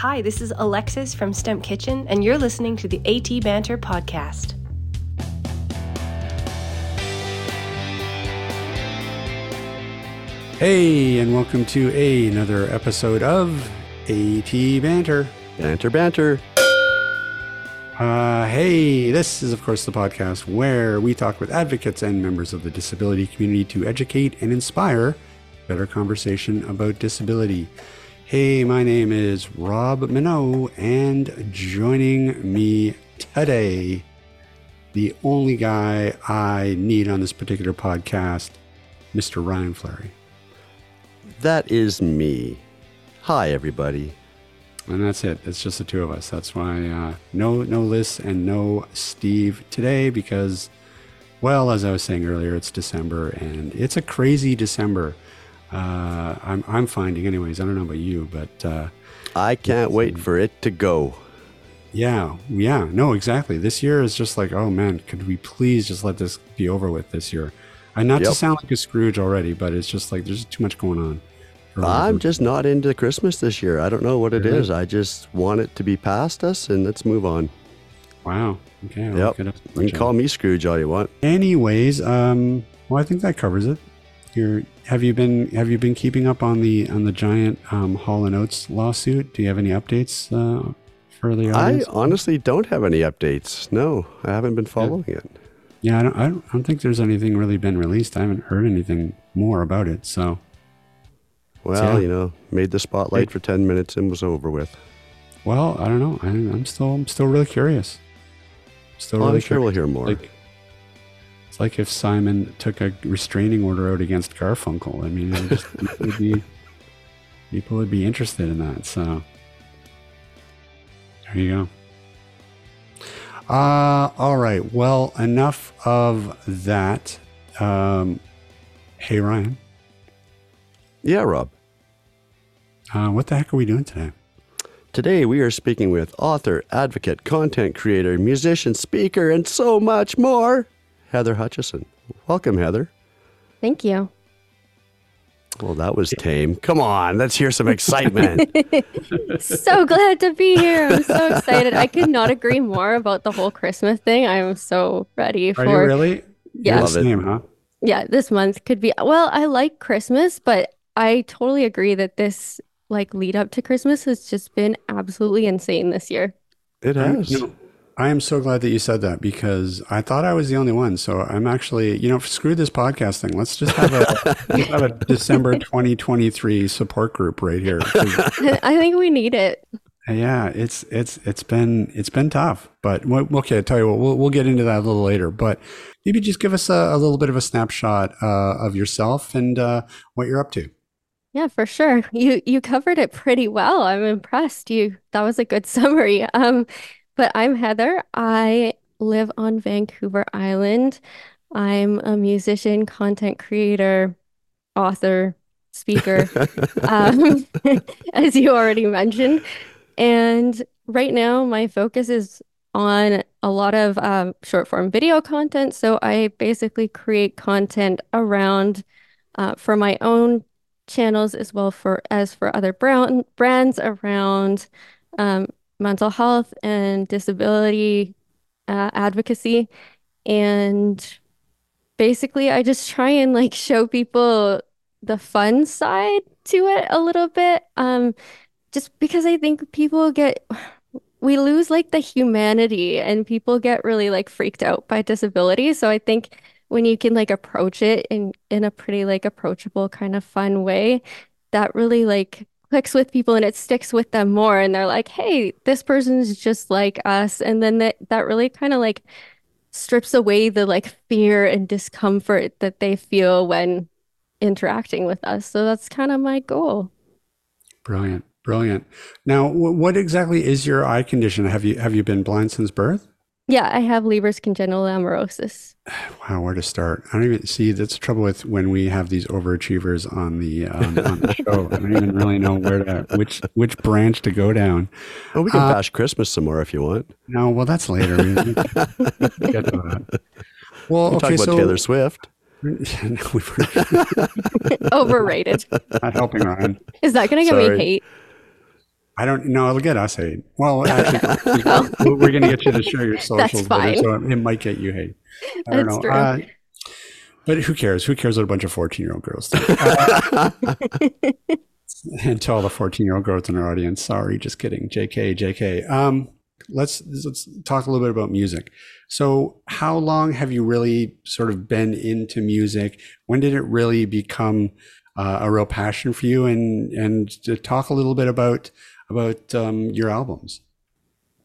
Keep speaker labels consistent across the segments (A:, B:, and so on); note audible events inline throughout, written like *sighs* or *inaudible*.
A: Hi, this is Alexis from Stump Kitchen, and you're listening to the AT Banter podcast.
B: Hey, and welcome to a, another episode of AT Banter.
C: Banter, banter.
B: Uh, hey, this is, of course, the podcast where we talk with advocates and members of the disability community to educate and inspire better conversation about disability. Hey, my name is Rob Mineault, and joining me today, the only guy I need on this particular podcast, Mr. Ryan Fleury.
C: That is me. Hi, everybody.
B: And that's it. It's just the two of us. That's why uh, no no Liz and no Steve today because, well, as I was saying earlier, it's December and it's a crazy December. Uh, I'm I'm finding, anyways. I don't know about you, but uh,
C: I can't wait for it to go.
B: yeah, yeah, no, exactly. This year is just like, oh man, could we please just let this be over with this year? And not to sound like a Scrooge already, but it's just like there's too much going on.
C: I'm just not into Christmas this year. I don't know what it
B: Really?
C: is. I just want it to be past us and let's move on.
B: wow. Okay. I'll
C: Yep.
B: look it up.
C: You can call me Scrooge all you want.
B: Anyways, um, well, I think that covers it. You're, have you been have you been keeping up on the on the giant um, Hall and Oates lawsuit? Do you have any updates uh, for the audience?
C: I honestly don't have any updates. No, I haven't been following it.
B: yeah, I don't, I don't I don't think there's anything really been released. I haven't heard anything more about it. So
C: Well,
B: Yeah.
C: you know, made the spotlight for 10 minutes and was over with.
B: well, I don't know. I, I'm still I'm still really curious. Still
C: Well,
B: really
C: I'm sure we'll hear more.
B: Like, it's like if Simon took a restraining order out against Garfunkel. I mean, it just, people, would be, people would be interested in that. So there you go. Uh, all right. Well, enough of that. Um, hey, Ryan,
C: yeah, Rob.
B: uh, what the heck are we doing today?
C: Today we are speaking with author, advocate, content creator, musician, speaker, and so much more, Heather Hutchison. Welcome, Heather.
D: Thank you.
C: Well, that was tame. Come on, let's hear some excitement. *laughs* *laughs*
D: So glad to be here. I'm so excited. I could not agree more about the whole Christmas thing. I'm so ready
B: Are
D: for
B: you really?
D: Yeah.
B: You're
C: Love it.
B: same, huh?
D: Yeah, this month could be well, I like Christmas, but I totally agree that this like lead up to Christmas has just been absolutely insane this year.
C: it has.
B: No, I am so glad that you said that because I thought I was the only one. So I'm actually, you know, screw this podcast thing. Let's just have a, *laughs* let's have a December 2023 support group right here. *laughs*
D: I think we need it.
B: yeah, it's it's it's been it's been tough, but well, okay. I tell you what, we'll we'll get into that a little later. But maybe just give us a, a little bit of a snapshot uh, of yourself and uh, what you're up to.
D: Yeah, for sure. You you covered it pretty well. I'm impressed. You that was a good *laughs* summary. Um, but I'm Heather. I live on Vancouver Island. I'm a musician, content creator, author, speaker, *laughs* um, *laughs* as you already mentioned. And right now, my focus is on a lot of um, short form video content. So I basically create content around uh, for my own channels as well for as for other brown brands around um, mental health and disability uh, advocacy. And basically I just try and like *laughs* show people the fun side to it a little bit um just because I think people get *sighs* we lose like the humanity and people get really like freaked out by disability. So I think when you can like approach it in in a pretty like approachable kind of fun way that really like clicks with people and it sticks with them more and they're like hey this person's just like us and then that that really kind of like strips away the like fear and discomfort that they feel when interacting with us so that's kind of my goal
B: Brilliant, brilliant. Now, wh- what exactly is your eye condition? Have you have you been blind since birth?
D: Yeah I have Leber's congenital amaurosis
B: Wow, where to start? I don't even see. That's the trouble with when we have these overachievers on the um, on the show. I don't even really know where to which which branch to go down.
C: Oh, we can
B: Uh,
C: bash Christmas some more if you want.
B: No, well, that's later. We- we get to that. Well,
C: We'll
B: okay,
C: talk about
B: so
C: Taylor Swift.
B: Yeah, *laughs* no, we *laughs*
D: overrated
B: not helping Ryan.
D: is that gonna give me hate
B: I don't know. It'll get us hate. Well, *laughs* actually, we're going to get you to share your socials, so it might get you hate. I don't
D: That's
B: know.
D: true.
B: Uh, but who cares? Who cares what a bunch of 14 year old girls do? Uh, *laughs* and to all the 14 year old girls in our audience, sorry, just kidding. JK, JK. Um, let's let's talk a little bit about music. So, how long have you really sort of been into music? When did it really become uh, a real passion for you? And and to talk a little bit about about um, your albums.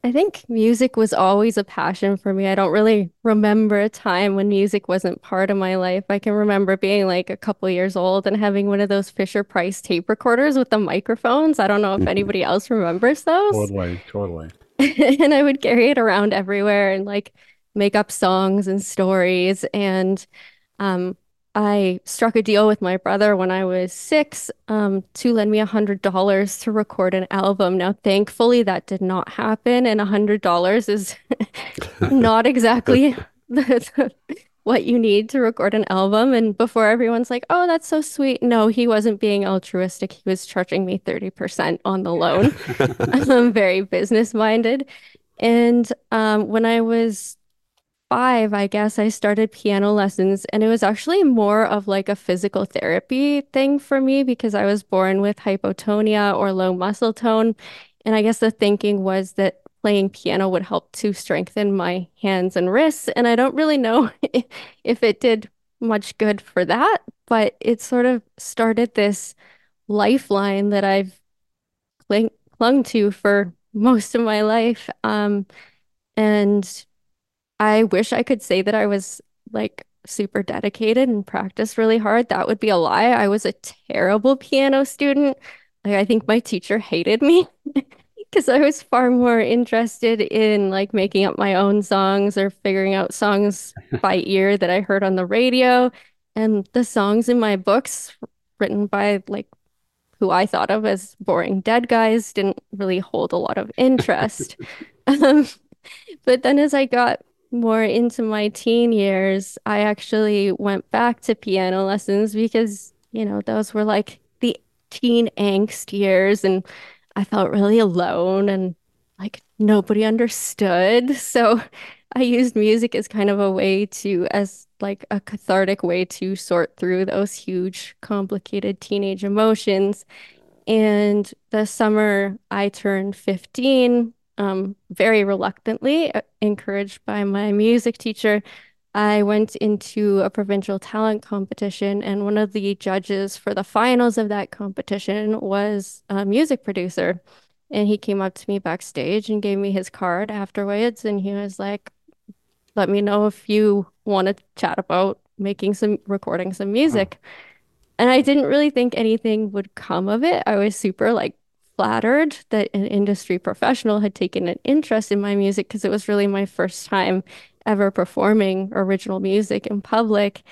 D: I think music was always a passion for me. I don't really remember a time when music wasn't part of my life. I can remember being like a couple years old and having one of those Fisher Price tape recorders with the microphones. I don't know if anybody else remembers those.
B: Totally, totally. *laughs*
D: and I would carry it around everywhere and like make up songs and stories. And um, I struck a deal with my brother when I was six um, to lend me a hundred dollars to record an album. Now, thankfully, that did not happen, and a hundred dollars is *laughs* not exactly *laughs* *laughs* what you need to record an album. And before everyone's like, "Oh, that's so sweet," no, he wasn't being altruistic. He was charging me 30% on the loan. I'm very business minded. And um, when I was five, I guess I started piano lessons, and it was actually more of like a physical therapy thing for me because I was born with hypotonia or low muscle tone. And I guess the thinking was that playing piano would help to strengthen my hands and wrists. And I don't really know *laughs* if it did much good for that, but it sort of started this lifeline that I've clung to for most of my life. Um, and I wish I could say that I was like super dedicated and practiced really hard. That would be a lie. I was a terrible piano student. Like I think my teacher hated me *laughs* because I was far more interested in like making up my own songs or figuring out songs *laughs* by ear that I heard on the radio. And the songs in my books written by like who I thought of as boring dead guys didn't really hold a lot of interest. *laughs* um, but then as I got more into my teen years, I actually went back to piano lessons because, you know, those were like the teen angst years and I felt really alone and like nobody understood. *laughs* So I used music as kind of a way to, as like a cathartic way to sort through those huge, complicated teenage emotions. And the summer I turned 15, um, very reluctantly, uh, encouraged by my music teacher, I went into a provincial talent competition, and one of the judges for the finals of that competition was a music producer. And he came up to me backstage and gave me his card afterwards, and he was like, Let me know if you want to chat about making some recording some music. And I didn't really think anything would come of it. I was super like flattered that an industry professional had taken an interest in my music because it was really my first time ever performing original music in public.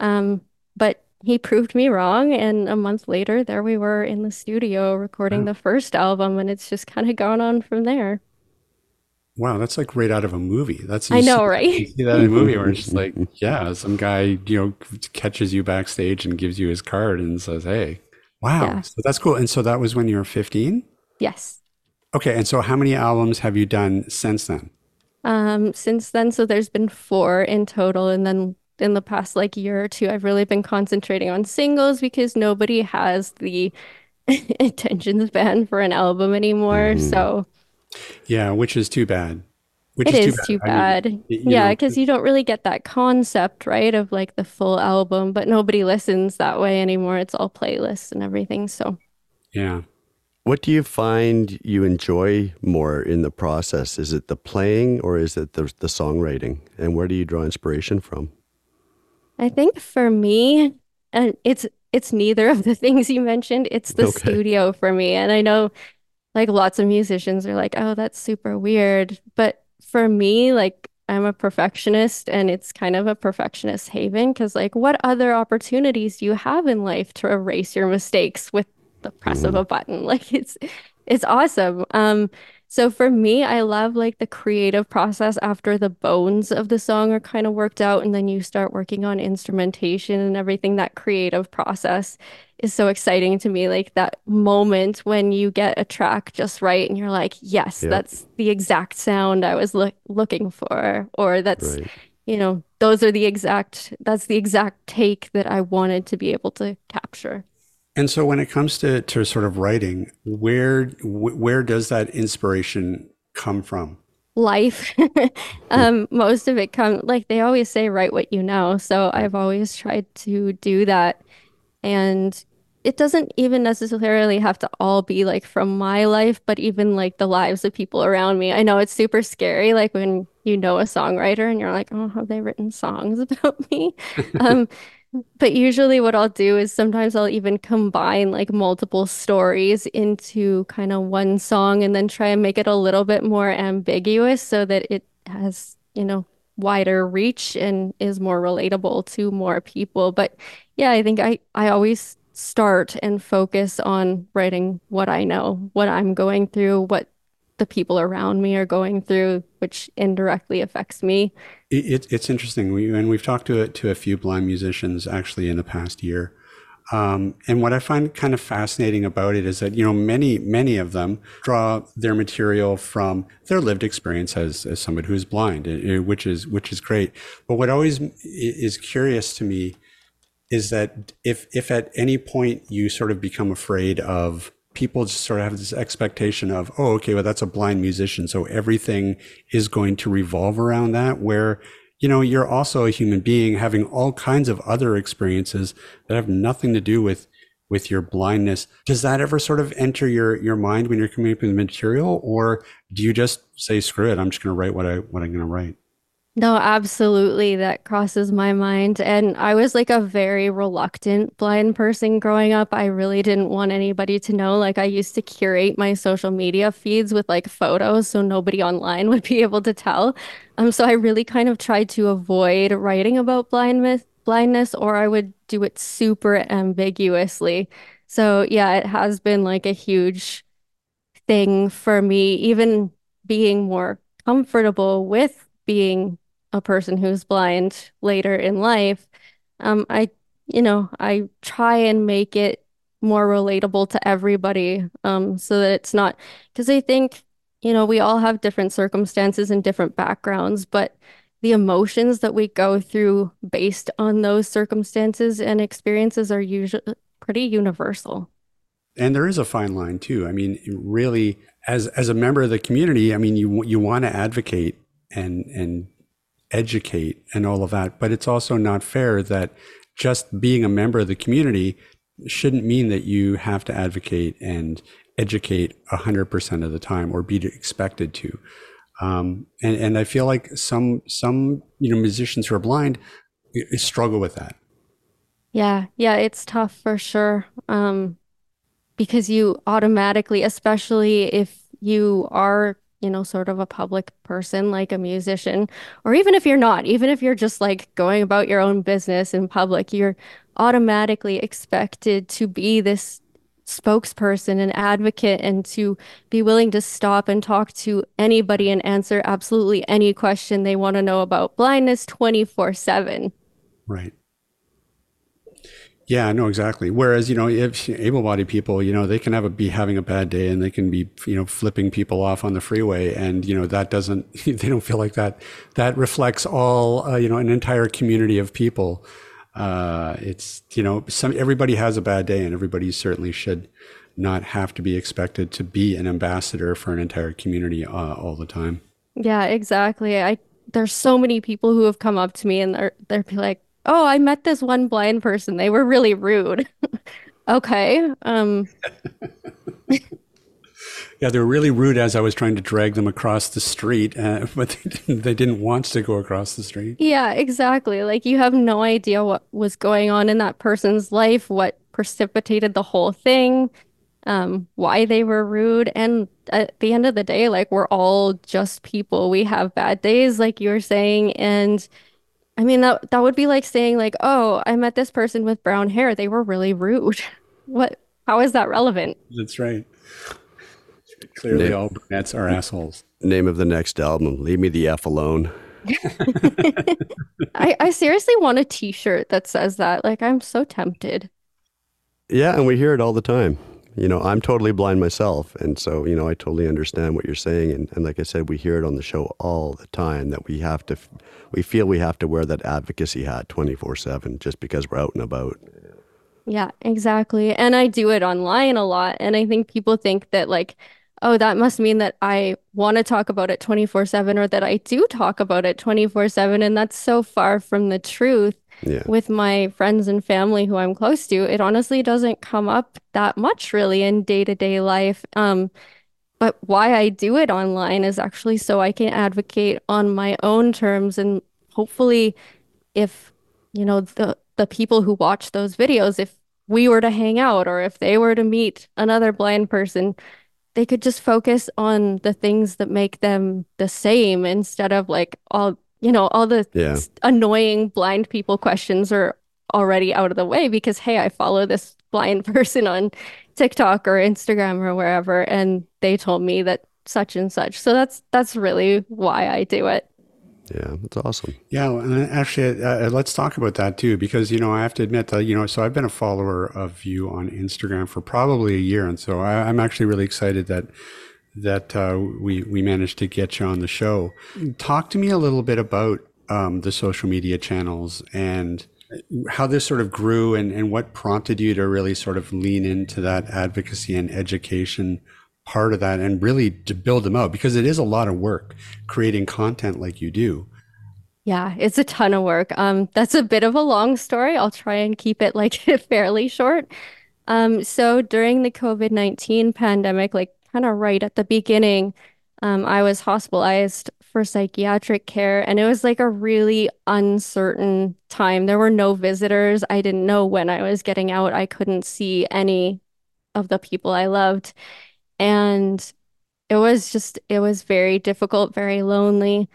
D: Um, but he proved me wrong, and a month later, there we were in the studio recording
B: Wow.
D: the first album, and it's just kind of gone on from there.
B: Wow, that's like right out of a movie. That's
D: I know,
B: see-
D: right?
B: You see that in a movie where it's just like, *laughs* yeah, some guy you know catches you backstage and gives you his card and says, "Hey, wow,
D: Yeah.
B: so that's cool." And so that was when you were fifteen.
D: Yes.
B: Okay, and so how many albums have you done since then?
D: Um, since then, so there's been four in total, and then in the past like year or two, I've really been concentrating on singles because nobody has the *laughs* attention span for an album anymore.
B: Mm-hmm.
D: So
B: Yeah, which is too bad. Which
D: it
B: is
D: is
B: too
D: too
B: bad. I mean,
D: bad.
B: you
D: Yeah, because you don't really get that concept, right, of like the full album, but nobody listens that way anymore. It's all playlists and everything. So
B: yeah.
C: What do you find you enjoy more in the process? Is it the playing or is it the, the songwriting? And where do you draw inspiration from?
D: I think for me, and it's it's neither of the *laughs* things you mentioned. It's the
C: Okay.
D: studio for me. And I know like lots of musicians are like, "Oh, that's super weird." But for me, like I'm a perfectionist and it's kind of a perfectionist haven because like what other opportunities do you have in life to erase your mistakes with the press of a button? *laughs* Like it's it's awesome. Um So for me, I love like the creative process after the bones of the song are kind of worked out, and then you start working on instrumentation and everything. That creative process is so exciting to me. Like that moment when you get a track just right and you're like, yes,
C: Yeah.
D: that's the exact sound I was look looking for, or that's,
C: Right.
D: you know, those are the exact, that's the exact take that I wanted to be able to capture.
B: And so when it comes to, to sort of writing, where where does that inspiration come from?
D: life. *laughs* Um, most of it comes like they always say, write what you know. So I've always tried to do that. And it doesn't even necessarily have to all be like from my life, but even like the lives of people around me. I know it's super scary, like when you know a songwriter and you're like, oh, have they written songs *laughs* about me? *laughs* Um, but usually what I'll do is sometimes I'll even combine like multiple stories into kind of one song and then try and make it a little bit more ambiguous so that it has, you know, wider reach and is more relatable to more people. But yeah, I think I I always start and focus on writing what I know, what I'm going through, what the people around me are going through, which indirectly affects me.
B: It, it, it's interesting. We, and we've talked to, to a few blind musicians actually in the past year. Um, and what I find kind of fascinating about it is that, you know, many, many of them draw their material from their lived experience as, as somebody who's blind, eh, eh, which is, which is great. But what always is curious to me is that if, if at any point you sort of become afraid of people just sort of have this expectation of, oh, okay, well, that's a blind musician. So everything is going to revolve around that, where, you know, you're also a human being having all kinds of other experiences that have nothing to do with with your blindness. Does that ever sort of enter your your mind when you're coming up with material, or do you just say, screw it, I'm just going to write what I what I'm going to write?
D: No, absolutely. That crosses my mind. And I was like a very reluctant blind person growing up. I really didn't want anybody to know. Like, I used to curate my social media feeds with like photos so nobody online *laughs* would be able to tell. Um, so I really kind of tried to avoid writing about blindness, blindness, or I would do it super ambiguously. So yeah, it has been like a huge thing for me, even being more comfortable with being a person who's blind later in life. Um, I, you know, I try and make it more relatable to everybody, um, so that it's not, because I think, you know, we all have different circumstances and different backgrounds, but the emotions that we go through based on those circumstances and experiences are usually pretty universal.
B: and there is a fine line too. I mean, really, as as a member of the community, I mean, you you want to advocate and and educate and all of that, but it's also not fair that just being a member of the community shouldn't mean that you have to advocate and educate a hundred percent of the time or be expected to. Um, and and I feel like some some you know musicians who are blind struggle with that.
D: Yeah, yeah, it's tough for sure. Um, because you automatically, especially if you are, you know, sort of a public person like a musician, or even if you're not, even if you're just like going about your own business in public, you're automatically expected to be this spokesperson and advocate and to be willing to stop and talk to anybody and answer absolutely any question they want to know about blindness 24/7.
B: Right. Yeah, no, exactly. Whereas, you know, if able-bodied people, you know, they can have a be having a bad day and they can be, you know, flipping people off on the freeway, and you know that doesn't, *laughs* they don't feel like that. That reflects all, uh, you know, an entire community of people. Uh, it's, you know, some everybody has a bad day, and everybody certainly should not have to be expected to be an ambassador for an entire community uh, all the time.
D: Yeah, exactly. I there's so many people who have come up to me and they're they're like, "Oh, I met this one blind person. They were really rude." *laughs* Okay. Um, *laughs*
B: Yeah, they were really rude as I was trying to drag them across the street, uh, *laughs* but they didn't, they didn't want to go across the street.
D: yeah, exactly. Like you have no idea what was going on in that person's life, what precipitated the whole thing, um, why they were rude. And at the end of the day, like we're all just people. We have bad days, like you were saying, and I mean, that that would be like saying like, "Oh, I met this person with brown hair. They were really rude." *laughs* What? How is that relevant?
B: That's right. Clearly,
C: Name-
B: all brunettes are assholes.
C: Name of the next album: "Leave Me the F Alone." *laughs* *laughs*
D: I, I seriously want a t-shirt that says that. Like I'm so tempted.
C: Yeah, and we hear it all the time. You know, I'm totally blind myself, and so you know, I totally understand what you're saying. And, and like I said, we hear it on the show all the time that we have to, we feel we have to wear that advocacy hat 24 seven just because we're out and about.
D: Yeah, exactly. And I do it online a lot. And I think people think that, like, oh, that must mean that I want to talk about it 24/7 or that I do talk about it 24/7. And that's so far from the truth
C: Yeah,
D: with my friends and family who I'm close to. It honestly doesn't come up that much really in day-to-day life. Um, but why I do it online is actually so I can advocate on my own terms and hopefully if you know the the people who watch those videos if we were to hang out or if they were to meet another blind person they could just focus on the things that make them the same instead of like all you know all the
C: Yeah.
D: annoying blind people questions are already out of the way because hey I follow this blind *laughs* person on TikTok or Instagram or wherever and they told me that such and such so that's that's really why I do it
C: yeah, that's awesome.
B: Yeah, and actually, uh, let's talk about that too, because you know I have to admit that you know, so I've been a follower of you on Instagram for probably a year, and so I, I'm actually really excited that that uh, we we managed to get you on the show. Talk to me a little bit about um, the social media channels and how this sort of grew, and and what prompted you to really sort of lean into that advocacy and education part of that, and really to build them out, because it is a lot of work creating content like you do.
D: Yeah, it's a ton of work. Um, that's a bit of a long story. I'll try and keep it like *laughs* fairly short. Um, so during the COVID-19 pandemic, like kind of right at the beginning, um, I was hospitalized for psychiatric care, and it was like a really uncertain time. There were no visitors. I didn't know when I was getting out. I couldn't see any of the people I loved. And it was just, it was very difficult, very lonely.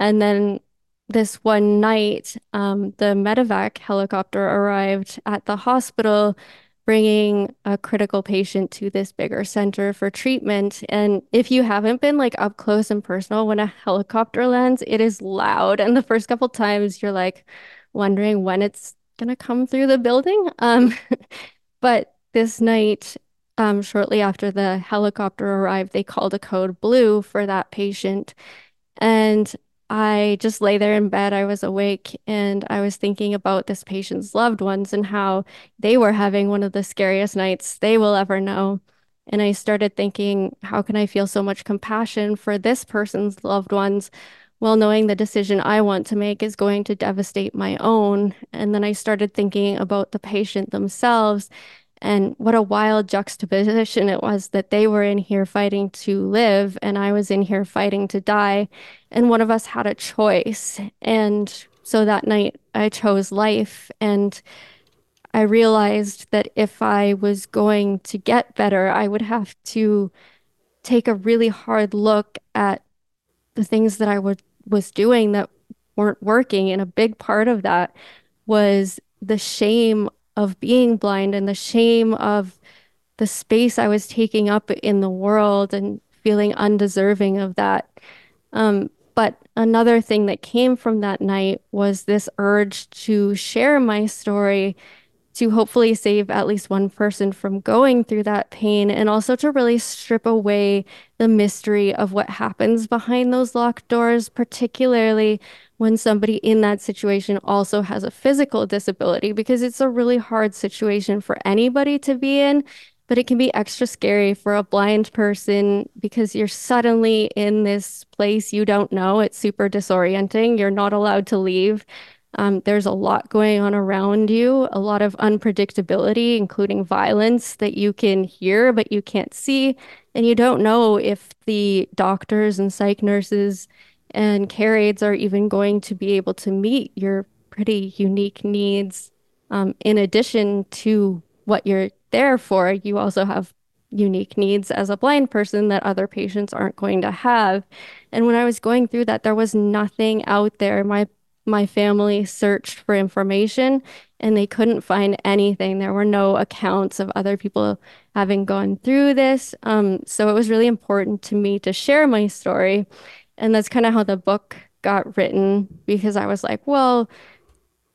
D: And then this one night, um, the medevac helicopter arrived at the hospital, bringing a critical patient to this bigger center for treatment. And if you haven't been like up close and personal when a helicopter lands, it is loud. And the first couple times you're like wondering when it's gonna come through the building. Um, *laughs* but this night, um, shortly after the helicopter arrived, they called a code blue for that patient. And I just lay there in bed. I was awake and I was thinking about this patient's loved ones and how they were having one of the scariest nights they will ever know. And I started thinking, how can I feel so much compassion for this person's loved ones while knowing the decision I want to make is going to devastate my own? And then I started thinking about the patient themselves and what a wild juxtaposition it was that they were in here fighting to live and I was in here fighting to die. And one of us had a choice. And so that night I chose life. And I realized that if I was going to get better, I would have to take a really hard look at the things that I would, was doing that weren't working. And a big part of that was the shame of being blind and the shame of the space I was taking up in the world and feeling undeserving of that. Um, but another thing that came from that night was this urge to share my story to hopefully save at least one person from going through that pain and also to really strip away the mystery of what happens behind those locked doors, particularly when somebody in that situation also has a physical disability, because it's a really hard situation for anybody to be in. But it can be extra scary for a blind person because you're suddenly in this place you don't know. It's super disorienting. You're not allowed to leave. Um, there's a lot going on around you, a lot of unpredictability, including violence that you can hear but you can't see. And you don't know if the doctors and psych nurses and care aides are even going to be able to meet your pretty unique needs. Um, in addition to what you're there for, you also have unique needs as a blind person that other patients aren't going to have. And when I was going through that, there was nothing out there. My my family searched for information and they couldn't find anything. There were no accounts of other people having gone through this. Um, so it was really important to me to share my story. And that's kind of how the book got written because I was like, well,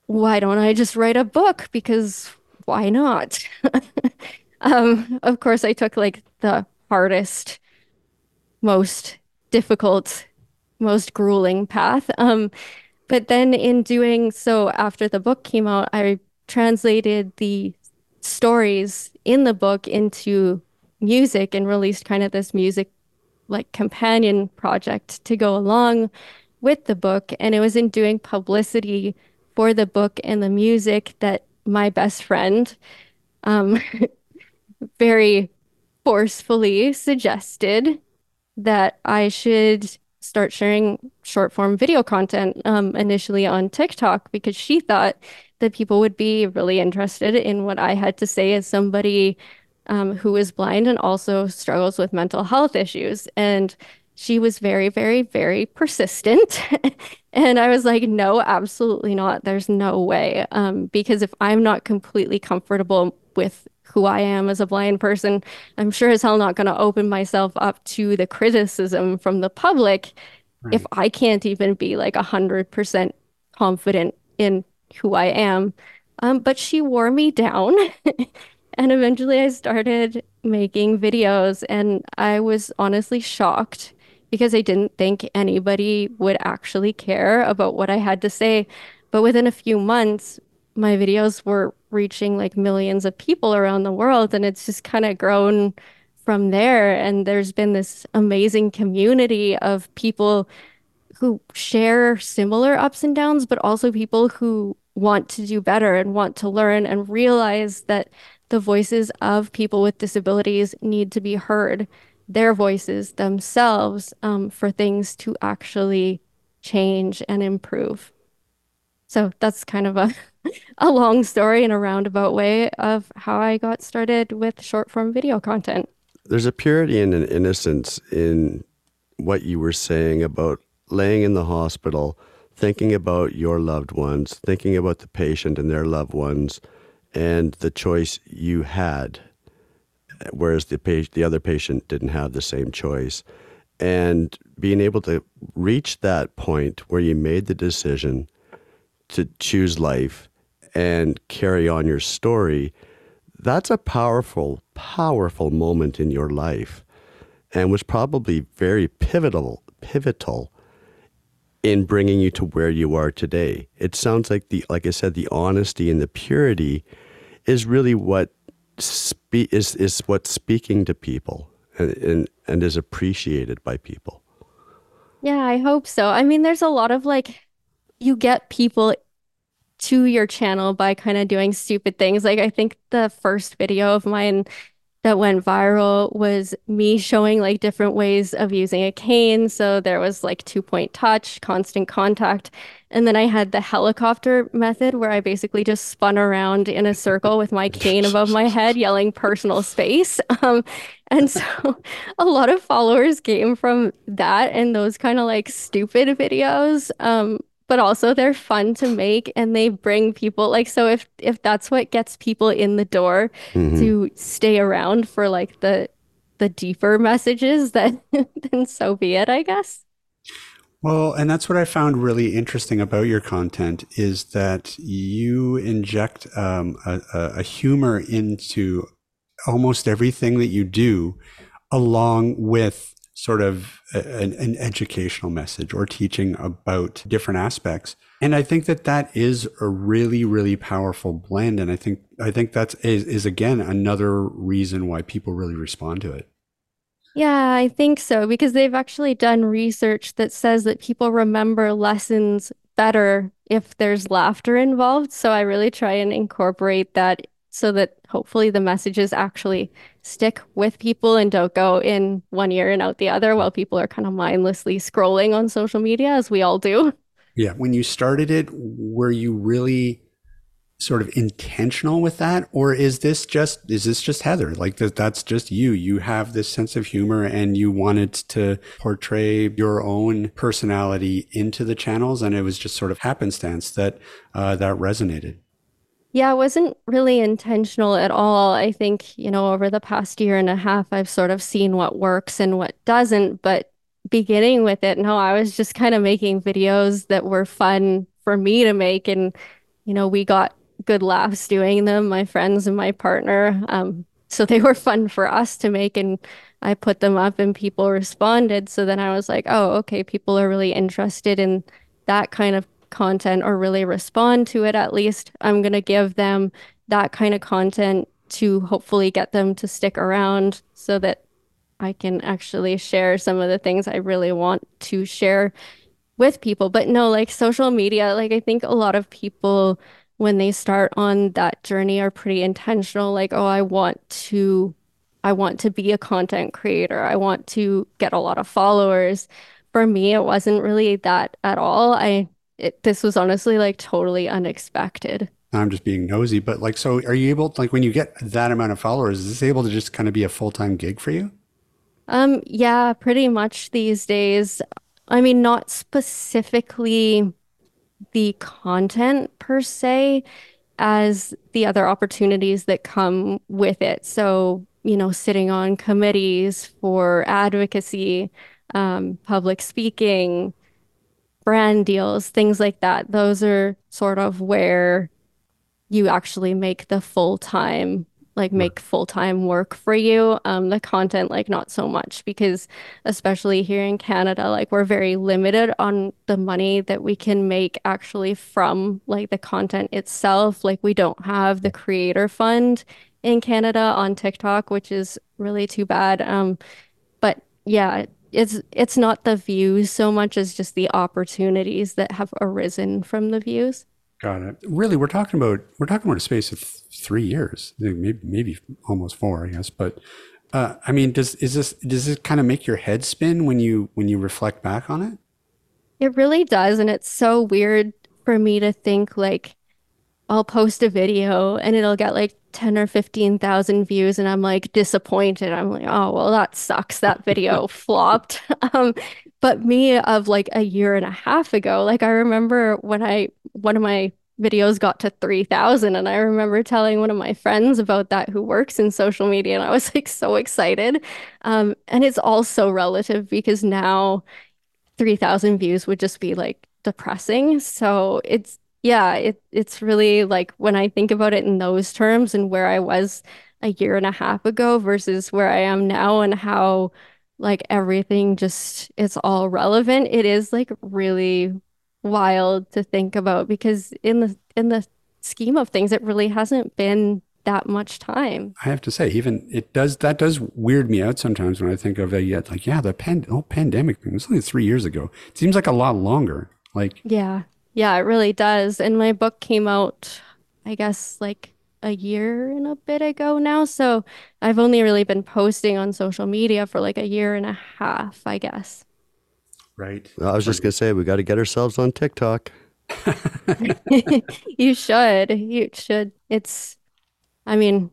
D: why don't I just write a book? Because why not? *laughs* um, of course, I took like the hardest, most difficult, most grueling path. Um, but then in doing so, after the book came out, I translated the stories in the book into music and released kind of this music like companion project to go along with the book. And it was in doing publicity for the book and the music that my best friend um, *laughs* very forcefully suggested that I should start sharing short form video content um, initially on TikTok because she thought that people would be really interested in what I had to say as somebody um, who is blind and also struggles with mental health issues. And she was very, very, very persistent. *laughs* and I was like, no, absolutely not. There's no way. Um, because if I'm not completely comfortable with who I am as a blind person, I'm sure as hell not going to open myself up to the criticism from the public right. if I can't even be like 100% confident in who I am. Um, but she wore me down. *laughs* and eventually I started making videos, and I was honestly shocked because I didn't think anybody would actually care about what I had to say. But within a few months, my videos were reaching like millions of people around the world and it's just kind of grown from there. And there's been this amazing community of people who share similar ups and downs but also people who want to do better and want to learn and realize that the voices of people with disabilities need to be heard their voices themselves um, for things to actually change and improve so that's kind of a *laughs* a long story in a roundabout way of how I got started with short form video content.
C: There's a purity and an innocence in what you were saying about laying in the hospital, thinking about your loved ones, thinking about the patient and their loved ones, and the choice you had, whereas the patient, the other patient didn't have the same choice. And being able to reach that point where you made the decision to choose life and carry on your story, that's a powerful, powerful moment in your life and was probably very pivotal, pivotal in bringing you to where you are today. It sounds like the, like I said, the honesty and the purity is really what spe- is is what's speaking to people and, and and is appreciated by people.
D: Yeah, I hope so. I mean, there's a lot of like, you get people to your channel by kind of doing stupid things. Like I think the first video of mine that went viral was me showing like different ways of using a cane. So there was like two point touch, constant contact. And then I had the helicopter method where I basically just spun around in a circle with my cane above my head, yelling personal space. *laughs* Um, and so a lot of followers came from that and those kind of like stupid videos. Um, but also they're fun to make and they bring people like so if if that's what gets people in the door mm-hmm. to stay around for like the the deeper messages *laughs* then then so be it i guess
B: well and that's what i found really interesting about your content is that you inject um, a, a humor into almost everything that you do along with sort of an, an, educational message or teaching about different aspects. And I think that that is a really, really powerful blend. And I think, I think that's is, is again, another reason why people really respond to it.
D: Yeah, I think so because they've actually done research that says that people remember lessons better if there's laughter involved. So I really try and incorporate that so that hopefully the messages actually stick with people and don't go in one ear and out the other while people are kind of mindlessly scrolling on social media as we all do.
B: Yeah. When you started it, were you really sort of intentional with that or is this just is this just heather like that that's just you you have this sense of humor and you wanted to portray your own personality into the channels and it was just sort of happenstance that uh, that resonated
D: Yeah, it wasn't really intentional at all. I think, you know, over the past year and a half, I've sort of seen what works and what doesn't. But beginning with it, no, I was just kind of making videos that were fun for me to make. And, you know, we got good laughs doing them, my friends and my partner. Um, so they were fun for us to make. And I put them up and people responded. So then I was like, oh, okay, people are really interested in that kind of content or really respond to it at least, I'm going to give them that kind of content to hopefully get them to stick around so that I can actually share some of the things I really want to share with people. But no, like social media, like I think a lot of people when they start on that journey are pretty intentional like oh I want to I want to be a content creator. I want to get a lot of followers. For me, it wasn't really that at all. I it, this was honestly like totally unexpected.
B: I'm just being nosy, but like, so are you able like, when you get that amount of followers, is this able to just kind of be a full time gig for you?
D: Um, yeah, pretty much these days. I mean, not specifically the content per se, as the other opportunities that come with it. So, you know, sitting on committees for advocacy, um, public speaking, brand deals, things like that. Those are sort of where you actually make the full time, like make full time work for you. Um, the content, like not so much, because especially here in Canada, like we're very limited on the money that we can make actually from like the content itself. Like we don't have the creator fund in Canada on TikTok, which is really too bad. Um, but yeah, it's it's not the views so much as just the opportunities that have arisen from the views.
B: Got it. Really, we're talking about we're talking about a space of three years, maybe maybe almost four, I guess. But uh, I mean, does is this does this kind of make your head spin when you when you reflect back on it?
D: It really does, and it's so weird for me to think like I'll post a video and it'll get like 10 or 15,000 views and I'm like disappointed. I'm like, oh, well, that sucks. That video *laughs* flopped. Um, but me of like a year and a half ago, like I remember when I, one of my videos got to 3,000 and I remember telling one of my friends about that who works in social media and I was like so excited. Um, and it's also relative because now 3,000 views would just be like depressing. So it's yeah, it it's really like when I think about it in those terms and where I was a year and a half ago versus where I am now and how like everything just it's all relevant. It is like really wild to think about because in the in the scheme of things it really hasn't been that much time.
B: I have to say, even it does that does weird me out sometimes when I think of it. Yet, like, yeah, the pan, oh, pandemic thing was only three years ago. It seems like a lot longer. Like,
D: yeah, yeah, it really does. And my book came out, I guess, like a year and a bit ago now. So I've only really been posting on social media for like a year and a half, I guess.
B: Right.
C: I was just going to say, we got to get ourselves on TikTok. *laughs*
D: you should. You should. It's, I mean,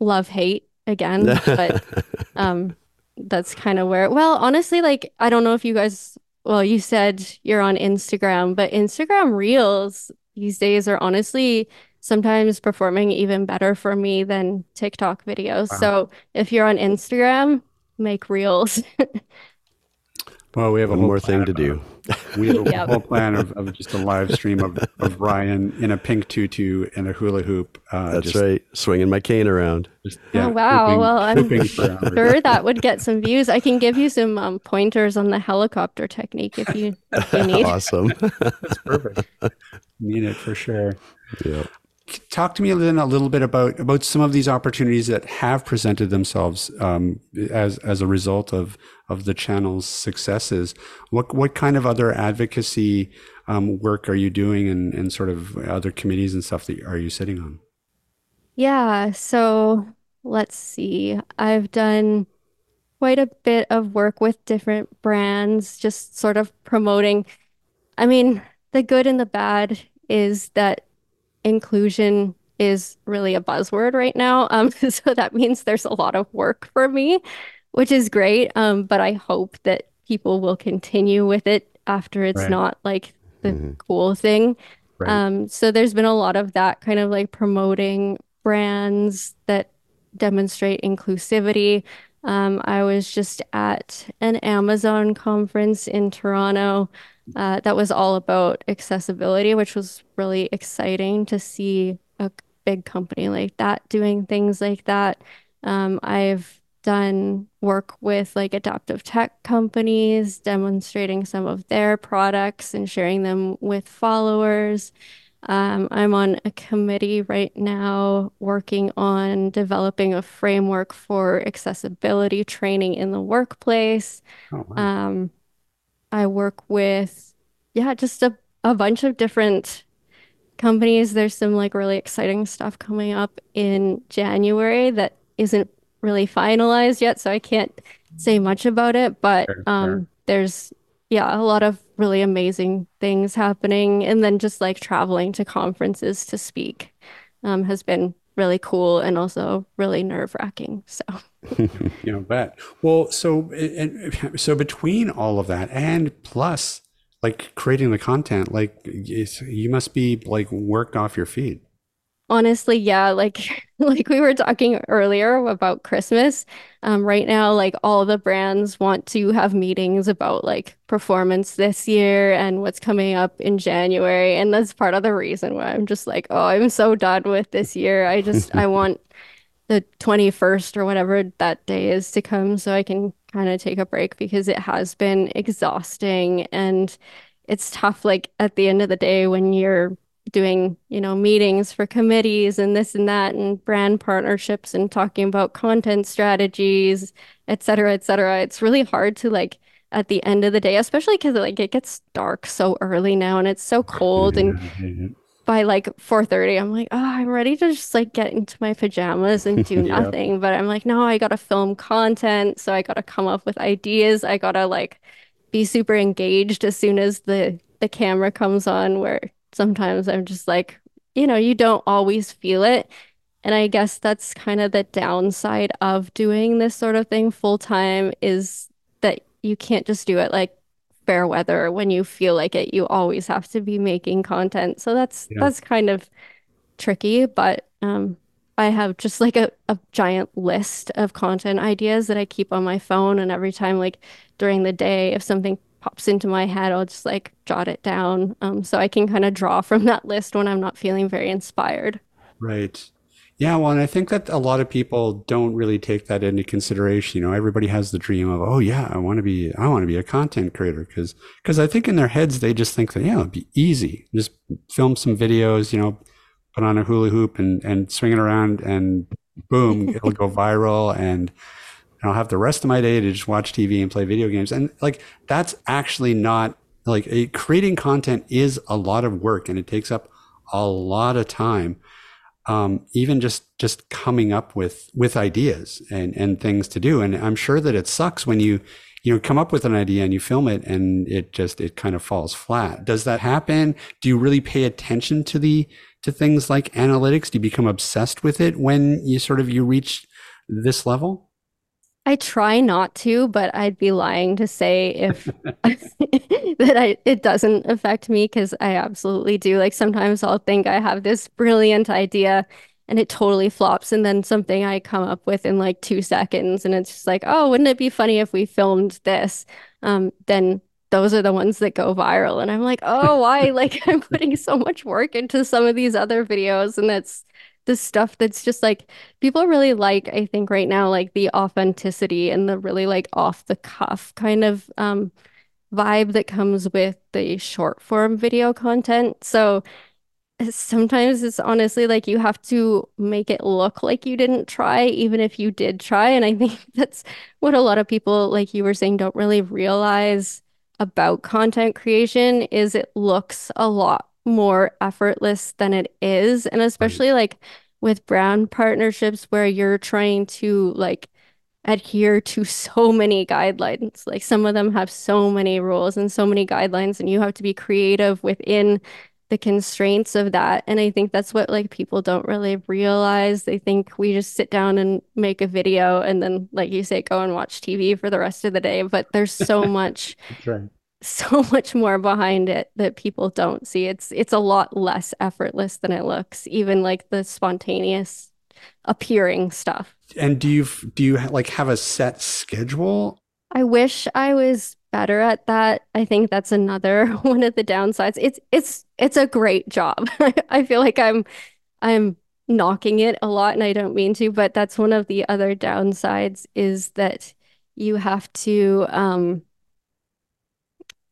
D: love hate again, *laughs* but um, that's kind of where, well, honestly, like, I don't know if you guys well, you said you're on Instagram, but Instagram Reels these days are honestly sometimes performing even better for me than TikTok videos. Wow. So if you're on Instagram, make Reels. *laughs*
B: Well, we have
C: one more thing to do. *laughs*
B: We have a yep. whole plan of, of just a live stream of, of Ryan in a pink tutu and a hula hoop.
C: Uh, That's just, right, swinging my cane around. Just,
D: yeah, oh wow! Hooping, well, I'm sure that would get some views. I can give you some um, pointers on the helicopter technique if you, if you need. *laughs*
C: awesome. *laughs*
B: That's perfect. Need it for sure.
C: Yeah
B: talk to me then a little bit about about some of these opportunities that have presented themselves um, as as a result of of the channel's successes. What what kind of other advocacy um, work are you doing, and and sort of other committees and stuff that are you sitting on?
D: Yeah, so let's see. I've done quite a bit of work with different brands, just sort of promoting. I mean, the good and the bad is that inclusion is really a buzzword right now. Um, *laughs* so that means there's a lot of work for me, which is great. Um, but I hope that people will continue with it after it's right. not like the mm-hmm. cool thing.
B: Right.
D: Um, so there's been a lot of that kind of like promoting brands that demonstrate inclusivity. Um, I was just at an Amazon conference in Toronto uh, that was all about accessibility, which was really exciting to see a big company like that doing things like that. Um, I've done work with like adaptive tech companies, demonstrating some of their products and sharing them with followers. Um, I'm on a committee right now working on developing a framework for accessibility training in the workplace.
B: Oh, wow.
D: Um, I work with, yeah, just a, a bunch of different companies. There's some like really exciting stuff coming up in January that isn't really finalized yet, so I can't say much about it. But um, there's yeah, a lot of really amazing things happening, and then just like traveling to conferences to speak um, has been really cool and also really nerve-wracking. So *laughs*
B: You know, bet. Well, so and so between all of that and plus like creating the content, like you must be like worked off your feet.
D: Honestly, yeah, like *laughs* like we were talking earlier about Christmas. Um, right now, like all the brands want to have meetings about like performance this year and what's coming up in January. And that's part of the reason why I'm just like, oh, I'm so done with this year. I just I *laughs* want the 21st or whatever that day is to come so I can kind of take a break because it has been exhausting and it's tough like at the end of the day when you're doing, you know, meetings for committees and this and that and brand partnerships and talking about content strategies, et cetera, et cetera. It's really hard to like at the end of the day, especially because like it gets dark so early now and it's so cold and *laughs* by like 4:30 I'm like, "Oh, I'm ready to just like get into my pajamas and do *laughs*
B: Yeah.
D: nothing." But I'm like, "No, I gotta film content, so I gotta come up with ideas. I gotta like be super engaged as soon as the the camera comes on where sometimes I'm just like, you know, you don't always feel it. And I guess that's kind of the downside of doing this sort of thing full time is that you can't just do it like fair weather when you feel like it. You always have to be making content. So that's
B: Yeah.
D: that's kind of tricky, but um I have just like a, a giant list of content ideas that I keep on my phone and every time like during the day if something pops into my head, I'll just like jot it down. Um so I can kind of draw from *laughs* that list when I'm not feeling very inspired.
B: Right. Yeah, well, and I think that a lot of people don't really take that into consideration. You know, everybody has the dream of, oh yeah, I want to be, I want to be a content creator because, because I think in their heads they just think that yeah, it'd be easy, just film some videos, you know, put on a hula hoop and and swing it around, and boom, it'll go *laughs* viral, and I'll have the rest of my day to just watch TV and play video games. And like that's actually not like a, creating content is a lot of work and it takes up a lot of time um, even just just coming up with with ideas and and things to do. And I'm sure that it sucks when you you know come up with an idea and you film it and it just it kind of falls flat. Does that happen? Do you really pay attention to the to things like analytics? Do you become obsessed with it when you sort of you reach this level?
D: I try not to, but I'd be lying to say if *laughs* *laughs* that I it doesn't affect me because I absolutely do. Like sometimes I'll think I have this brilliant idea and it totally flops, and then something I come up with in like two seconds, and it's just like, oh, wouldn't it be funny if we filmed this? Um, then those are the ones that go viral, and I'm like, oh, why? *laughs* Like I'm putting so much work into some of these other videos, and that's the stuff that's just like people really like, I think right now, like the authenticity and the really like off the cuff kind of um vibe that comes with the short form video content. So sometimes it's honestly like you have to make it look like you didn't try, even if you did try. And I think *laughs* that's what a lot of people, like you were saying, don't really realize about content creation is it looks a lot more effortless than it is. And
B: Right.
D: especially like with brand partnerships where you're trying to like adhere to *laughs* so many guidelines. Like some of them have so many rules and so many guidelines, and you have to be creative within the constraints of that. And I think that's what like people don't really realize. They think we just sit down and make a video and then, like you say, go and watch TV for the rest of the day. But there's so *laughs* much
B: right.
D: So *laughs* much more behind it that people don't see. It's it's a lot less effortless than it looks, even like the spontaneous appearing stuff.
B: And do you do you like have a set schedule?
D: I wish I was better at that. I think that's another *laughs* one of the downsides. It's it's it's a great job. *laughs* I feel like I'm I'm knocking it a lot and I don't mean to, but that's one of the other downsides is that you have to um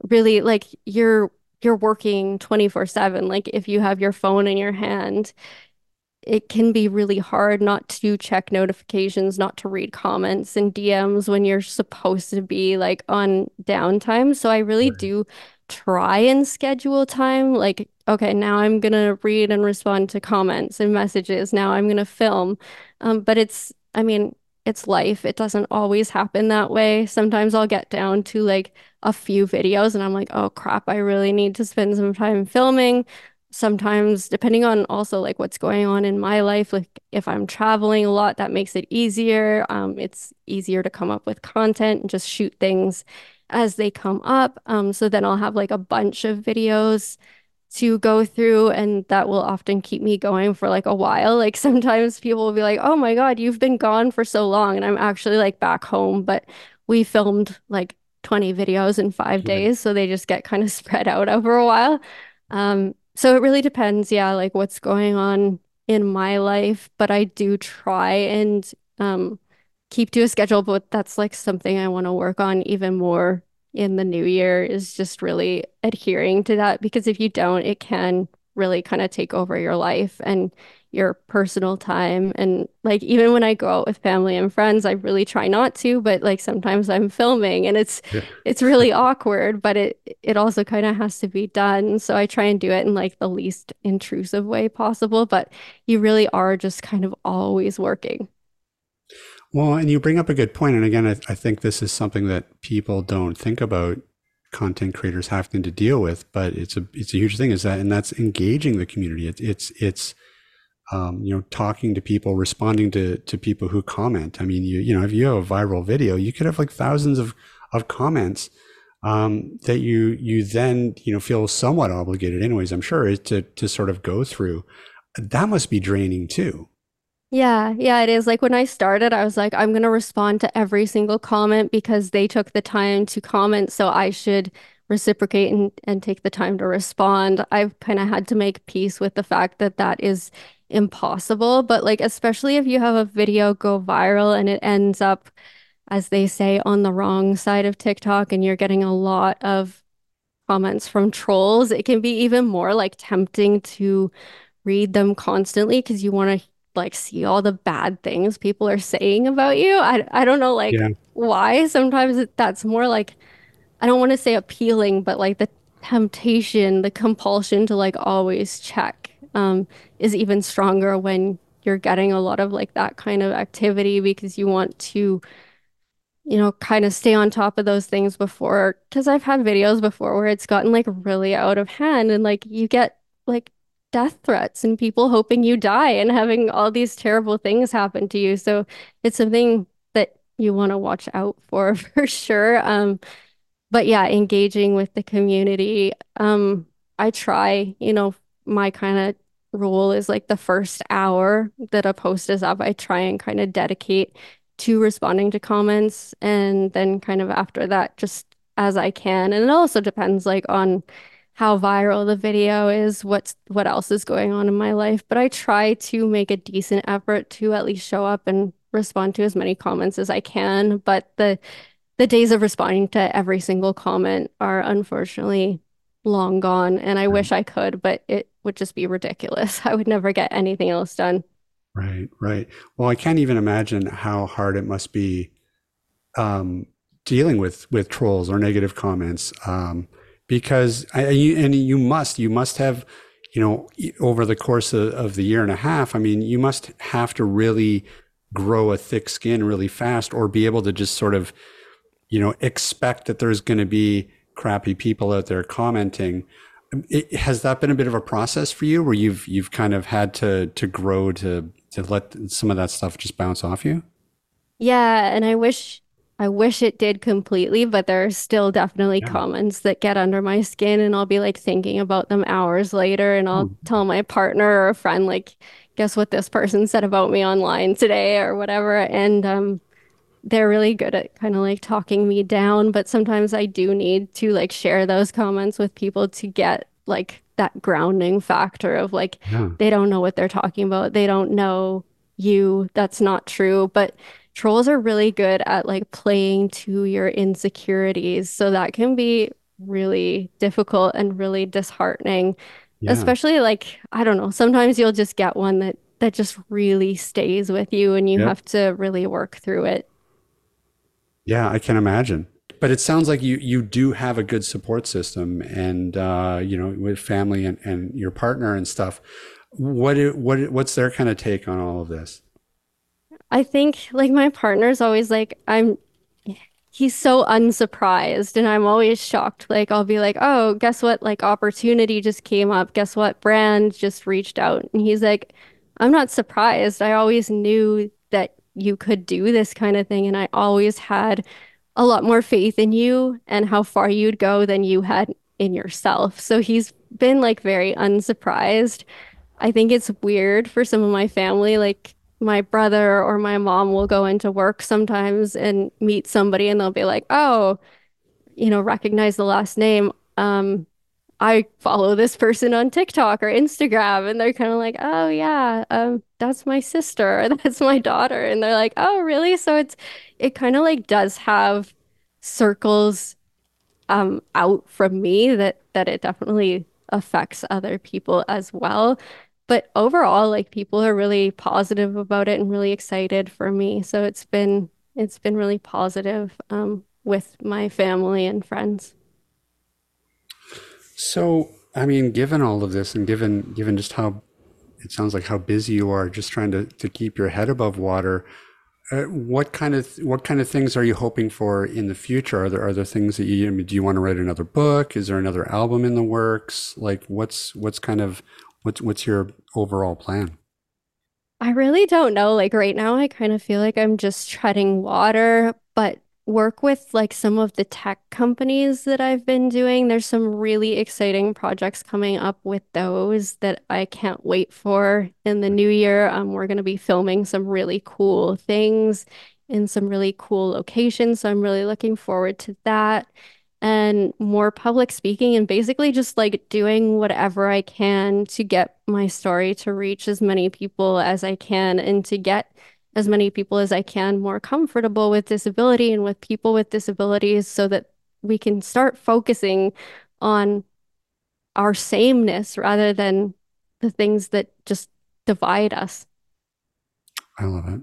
D: really like you're you're working 24/7 like if you have your phone in your hand it can be really hard not to check notifications, not to read comments and DMs when you're supposed to be like on downtime. So I really right. do try and schedule time. Like, okay, now I'm gonna read and respond to comments and messages. Now I'm gonna film. Um, but it's, I mean, it's life. It doesn't always happen that way. Sometimes I'll get down to like a few videos and I'm like, oh crap, I really need to spend some time filming. Sometimes depending on also like what's going on in my life like if i'm traveling a lot that makes it easier. Um, it's easier to come up with content and just shoot things as they come up. Um, so then i'll have like a bunch of videos to go through and that will often keep me going for like a while. Like *laughs* sometimes people will be like oh my god you've been gone for so long. And i'm actually like back home but we filmed like 20 videos in five days so they just get kind of *laughs* spread out over a while. Um, so it really depends, yeah, like what's going on in my life, but I do try and um, keep to a schedule, but that's like something I want to work on even more in the new year is just really adhering to that because if you don't, it can really kind of take over your life and your personal time. And like even when I go out with family and friends, I really try not to, but like sometimes I'm filming and it's yeah. it's really awkward, but it it also kind of has to be done. So I try and do it in like the least intrusive way possible, but you really are just kind of always working.
B: Well, and you bring up a good point. And again, I, I think this is something that people don't think about content creators having to deal with, but it's a it's a huge thing. Is that and that's engaging the community. It, it's it's um, you know talking to people, responding to to people who comment. I mean, you you know if you have a viral video, you could have like thousands of of comments um, that you you then you know feel somewhat obligated, anyways. I'm sure to to sort of go through. That must be draining too.
D: Yeah, yeah, it is. Like when I started, I was like, I'm going to respond to every single comment because they took the time to comment. So I should reciprocate and, and take the time to respond. I've kind of had to make peace with the fact that that is impossible. But like, especially if you have a video go viral and it ends up, as they say, on the wrong side of TikTok and you're getting a lot of comments from trolls, it can be even more like tempting to read them constantly because you want to like see all the bad things people are saying about you. I, I don't know like yeah. why. Sometimes that's more like I don't want to say appealing, but like the temptation, the compulsion to like always check um, is even stronger when you're getting a lot of like that kind of activity because you want to you know kind of stay on top of those things before because I've had videos before where it's gotten like really out of hand and like you get like death threats and people hoping you die and having all these terrible things happen to you. So it's something that you want to watch out for *laughs* for sure. Um, but yeah, engaging with the community. Um, I try, you know, my kind of rule is like the first hour that a post is up, I try and kind of dedicate to responding to comments. And then kind of after that, just as I can. And it also depends like on how viral the video is, what's what else is going on in my life, but I try to make a decent effort to at least show up and respond to as many comments as I can, but the the days of responding to every single comment are unfortunately long gone and I hmm. wish I could, but it would just be ridiculous. *laughs* I would never get anything else done.
B: Right, right. Well, I can't even imagine how hard it must be um, dealing with with trolls or negative comments. Um, because I, and you must you must have you know over the course of, of the year and a half i mean you must have to really grow a thick skin really fast or be able to just sort of you know expect that there's going to be crappy people out there commenting it, has that been a bit of a process for you where you've you've kind of had to to grow to to let some of that stuff just bounce off you
D: yeah and i wish I wish it did completely, but there are still definitely
B: Yeah.
D: comments that get under my skin and I'll be like thinking about them hours later and I'll
B: Oh.
D: tell my partner or a friend like guess what this person said about me online today or whatever and um they're really good at kind of like talking me down, but sometimes I do need to like share those comments with people to get like that grounding factor of like
B: Yeah.
D: they don't know what they're talking about. They don't know you. That's not true. But trolls are really good at like playing to your insecurities. So that can be really difficult and really disheartening.
B: Yeah.
D: Especially like, I don't know, sometimes you'll just get one that that just really stays with you and you
B: Yep.
D: have to really work through it.
B: Yeah, I can imagine. But it sounds like you you do have a good support system, and uh, you know, with family and, and your partner and stuff. What what what's their kind of take on all of this?
D: I think like my partner's always like I'm he's so unsurprised and I'm always shocked. Like I'll be like, "Oh, guess what? Like opportunity just came up. Guess what? Brand just reached out." And he's like, "I'm not surprised. I always knew that you could do this kind of thing and I always had a lot more faith in you and how far you'd go than you had in yourself." So he's been like very unsurprised. I think it's weird for some of my family. Like my brother or my mom will go into work sometimes and meet somebody and they'll be like, oh, you know, recognize the last name. Um, I follow this person on TikTok or Instagram. And they're kind of like, oh, yeah, um, that's my sister or *laughs* that's my daughter. And they're like, oh, really? So it's, it kind of like does have circles um out from me that that it definitely affects other people as well. But overall, like people are really positive about it and really excited for me. So it's been it's been really positive um with my family and friends.
B: So, I mean, given all of this, and given given just how it sounds like how busy you are, just trying to to keep your head above water. Uh, what kind of what kind of things are you hoping for in the future? Are there are there things that you I mean, do you want to write another book? Is there another album in the works? Like what's what's kind of what's what's your overall plan?
D: I really don't know. Like right now, I kind of feel like I'm just treading water, but work with like some of the tech companies that I've been doing. There's some really exciting projects coming up with those that I can't wait for in the new year. Um, we're going to be filming some really cool things in some really cool locations. So I'm really looking forward to that. And more public speaking, and basically just like doing whatever I can to get my story to reach as many people as I can and to get as many people as I can more comfortable with disability and with people with disabilities so that we can start focusing on our sameness rather than the things that just divide us.
B: I love it.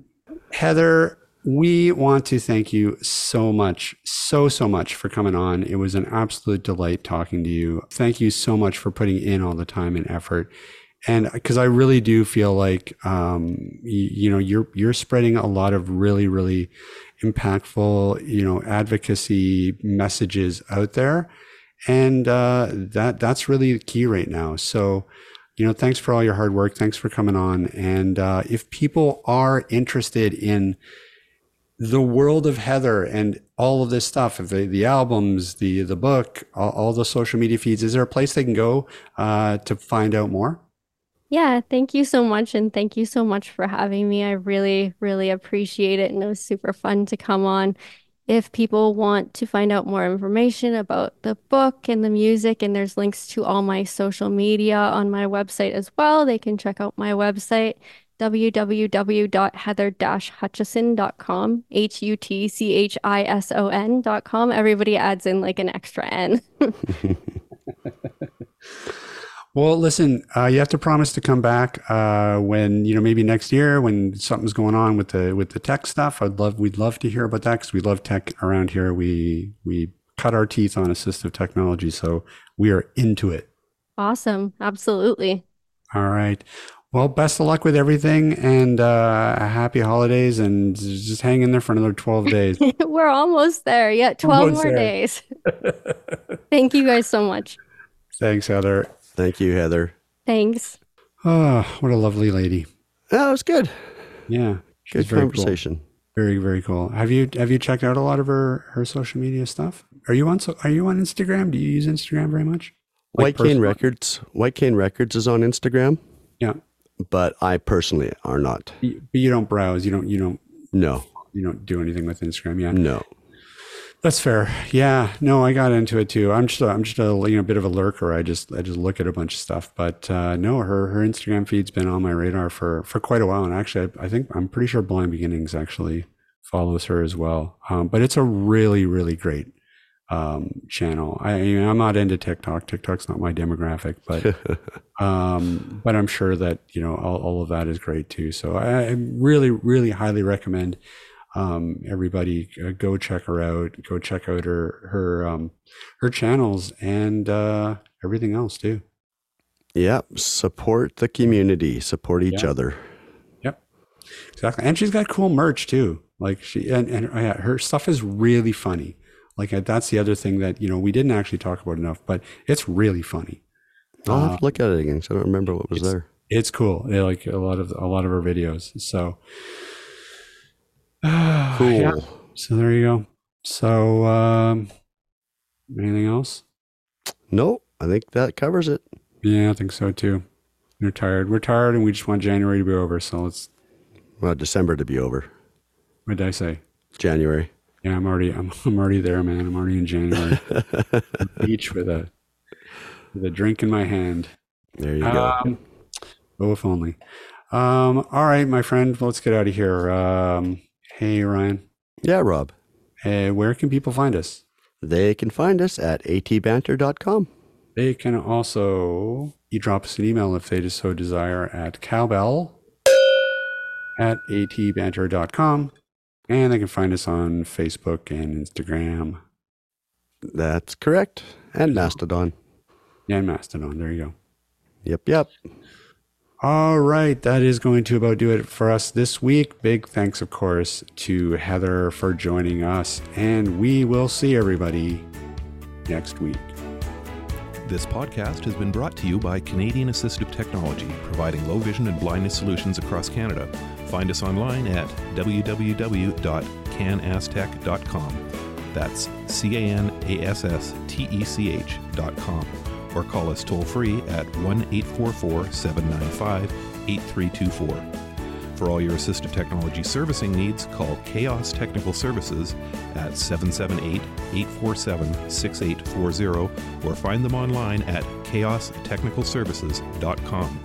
B: Heather, we want to thank you so much, so, so much for coming on. It was an absolute delight talking to you. Thank you so much for putting in all the time and effort. And because I really do feel like, um, you, you know, you're, you're spreading a lot of really, really impactful, you know, advocacy messages out there. And, uh, that, that's really key right now. So, you know, thanks for all your hard work. Thanks for coming on. And uh, if people are interested in the world of Heather and all of this stuff, the, the albums, the the book, all, all the social media feeds, is there a place they can go uh, to find out more?
D: Yeah, thank you so much. And thank you so much for having me. I really, really appreciate it. And it was super fun to come on. If people want to find out more information about the book and the music, and there's links to all my social media on my website as well, they can check out my website, www.heather-hutchison.com, H-U-T-C-H-I-S-O-N.com. Everybody adds in like an extra N. *laughs* *laughs*
B: Well, listen, uh, you have to promise to come back uh, when you know maybe next year when something's going on with the with the tech stuff. I'd love we'd love to hear about that because we love tech around here. We we cut our teeth on assistive technology, so we are into it.
D: Awesome. Absolutely.
B: All right. Well, best of luck with everything and uh, happy holidays and just hang in there for another 12 *laughs* days.
D: We're almost there. Yeah, 12
B: Almost
D: more
B: there.
D: days. *laughs* Thank you guys so much.
B: Thanks, Heather.
C: Thank you, Heather.
D: Thanks.
B: Oh, what a lovely lady.
C: Oh, it was good.
B: Yeah.
C: Good
B: very cool.
C: conversation.
B: Very very cool. Have you have you checked out a lot of her her social media stuff? Are you on so are you on Instagram? Do you use Instagram very much? Like
C: White Cane Records. White Cane Records is on Instagram,
B: Yeah.
C: but I personally are not.
B: But you- but you don't browse. You don't you don't
C: No,
B: you don't do anything with Instagram. Yeah.
C: no.
B: That's fair. Yeah, no, I got into it too. I'm just a, I'm just a you know bit of a lurker. I just I just look at a bunch of stuff. But uh, no, her her Instagram feed's been on my radar for for quite a while. And actually, I, I think I'm pretty sure Blind Beginnings actually follows her as well. Um, but it's a really really great um, channel. I, I mean, I'm not into TikTok. TikTok's not my demographic, but *laughs* um, but I'm sure that you know all, all of that is great too. So I, I really really highly recommend um, everybody uh, go check her out. Go check out her her um, her channels and uh, everything else too.
C: yep support the community, support each
B: Yeah.
C: other.
B: Yep, exactly. And she's got cool merch too. Like she and, and yeah, her stuff is really funny. Like uh, that's the other thing that you know we didn't actually talk about enough, but it's really funny.
C: I'll have to look at it again. 'cause I don't remember what was there.
B: It's cool. Yeah, like a lot of a lot of her videos. So *sighs*
C: Cool.
B: Yeah. So there you go. So um, anything else?
C: No, I think that covers it.
B: Yeah, I think so too. We're tired. We're tired, and we just want January to be over. So let's.
C: Well, December to be over.
B: What did I say?
C: January.
B: Yeah, I'm already. I'm, *laughs* I'm already there, man. I'm already in January. *laughs* Beach with a with a drink in my hand.
C: There you go.
B: Um, oh, if only. Um, all right, my friend. Let's get out of here. Um, hey, Ryan.
C: yeah, Rob.
B: Hey, where can people find us?
C: They can find us at atbanter.com.
B: They can also you drop us an email if they just so desire at cowbell at atbanter.com. And they can find us on Facebook and Instagram
C: That's correct. And Mastodon.
B: and Mastodon. There you go.
C: Yep, yep.
B: All right, that is going to about do it for us this week. Big thanks, of course, to Heather for joining us, and we will see everybody next week.
E: This podcast has been brought to you by Canadian Assistive Technology, providing low vision and blindness solutions across Canada. Find us online at www.canasstech.com. That's C A N A S S T E C H.com. Or call us toll free at 1 844 795 8324. For all your assistive technology servicing needs, call Chaos Technical Services at 778 847 6840 or find them online at chaostechnicalservices.com.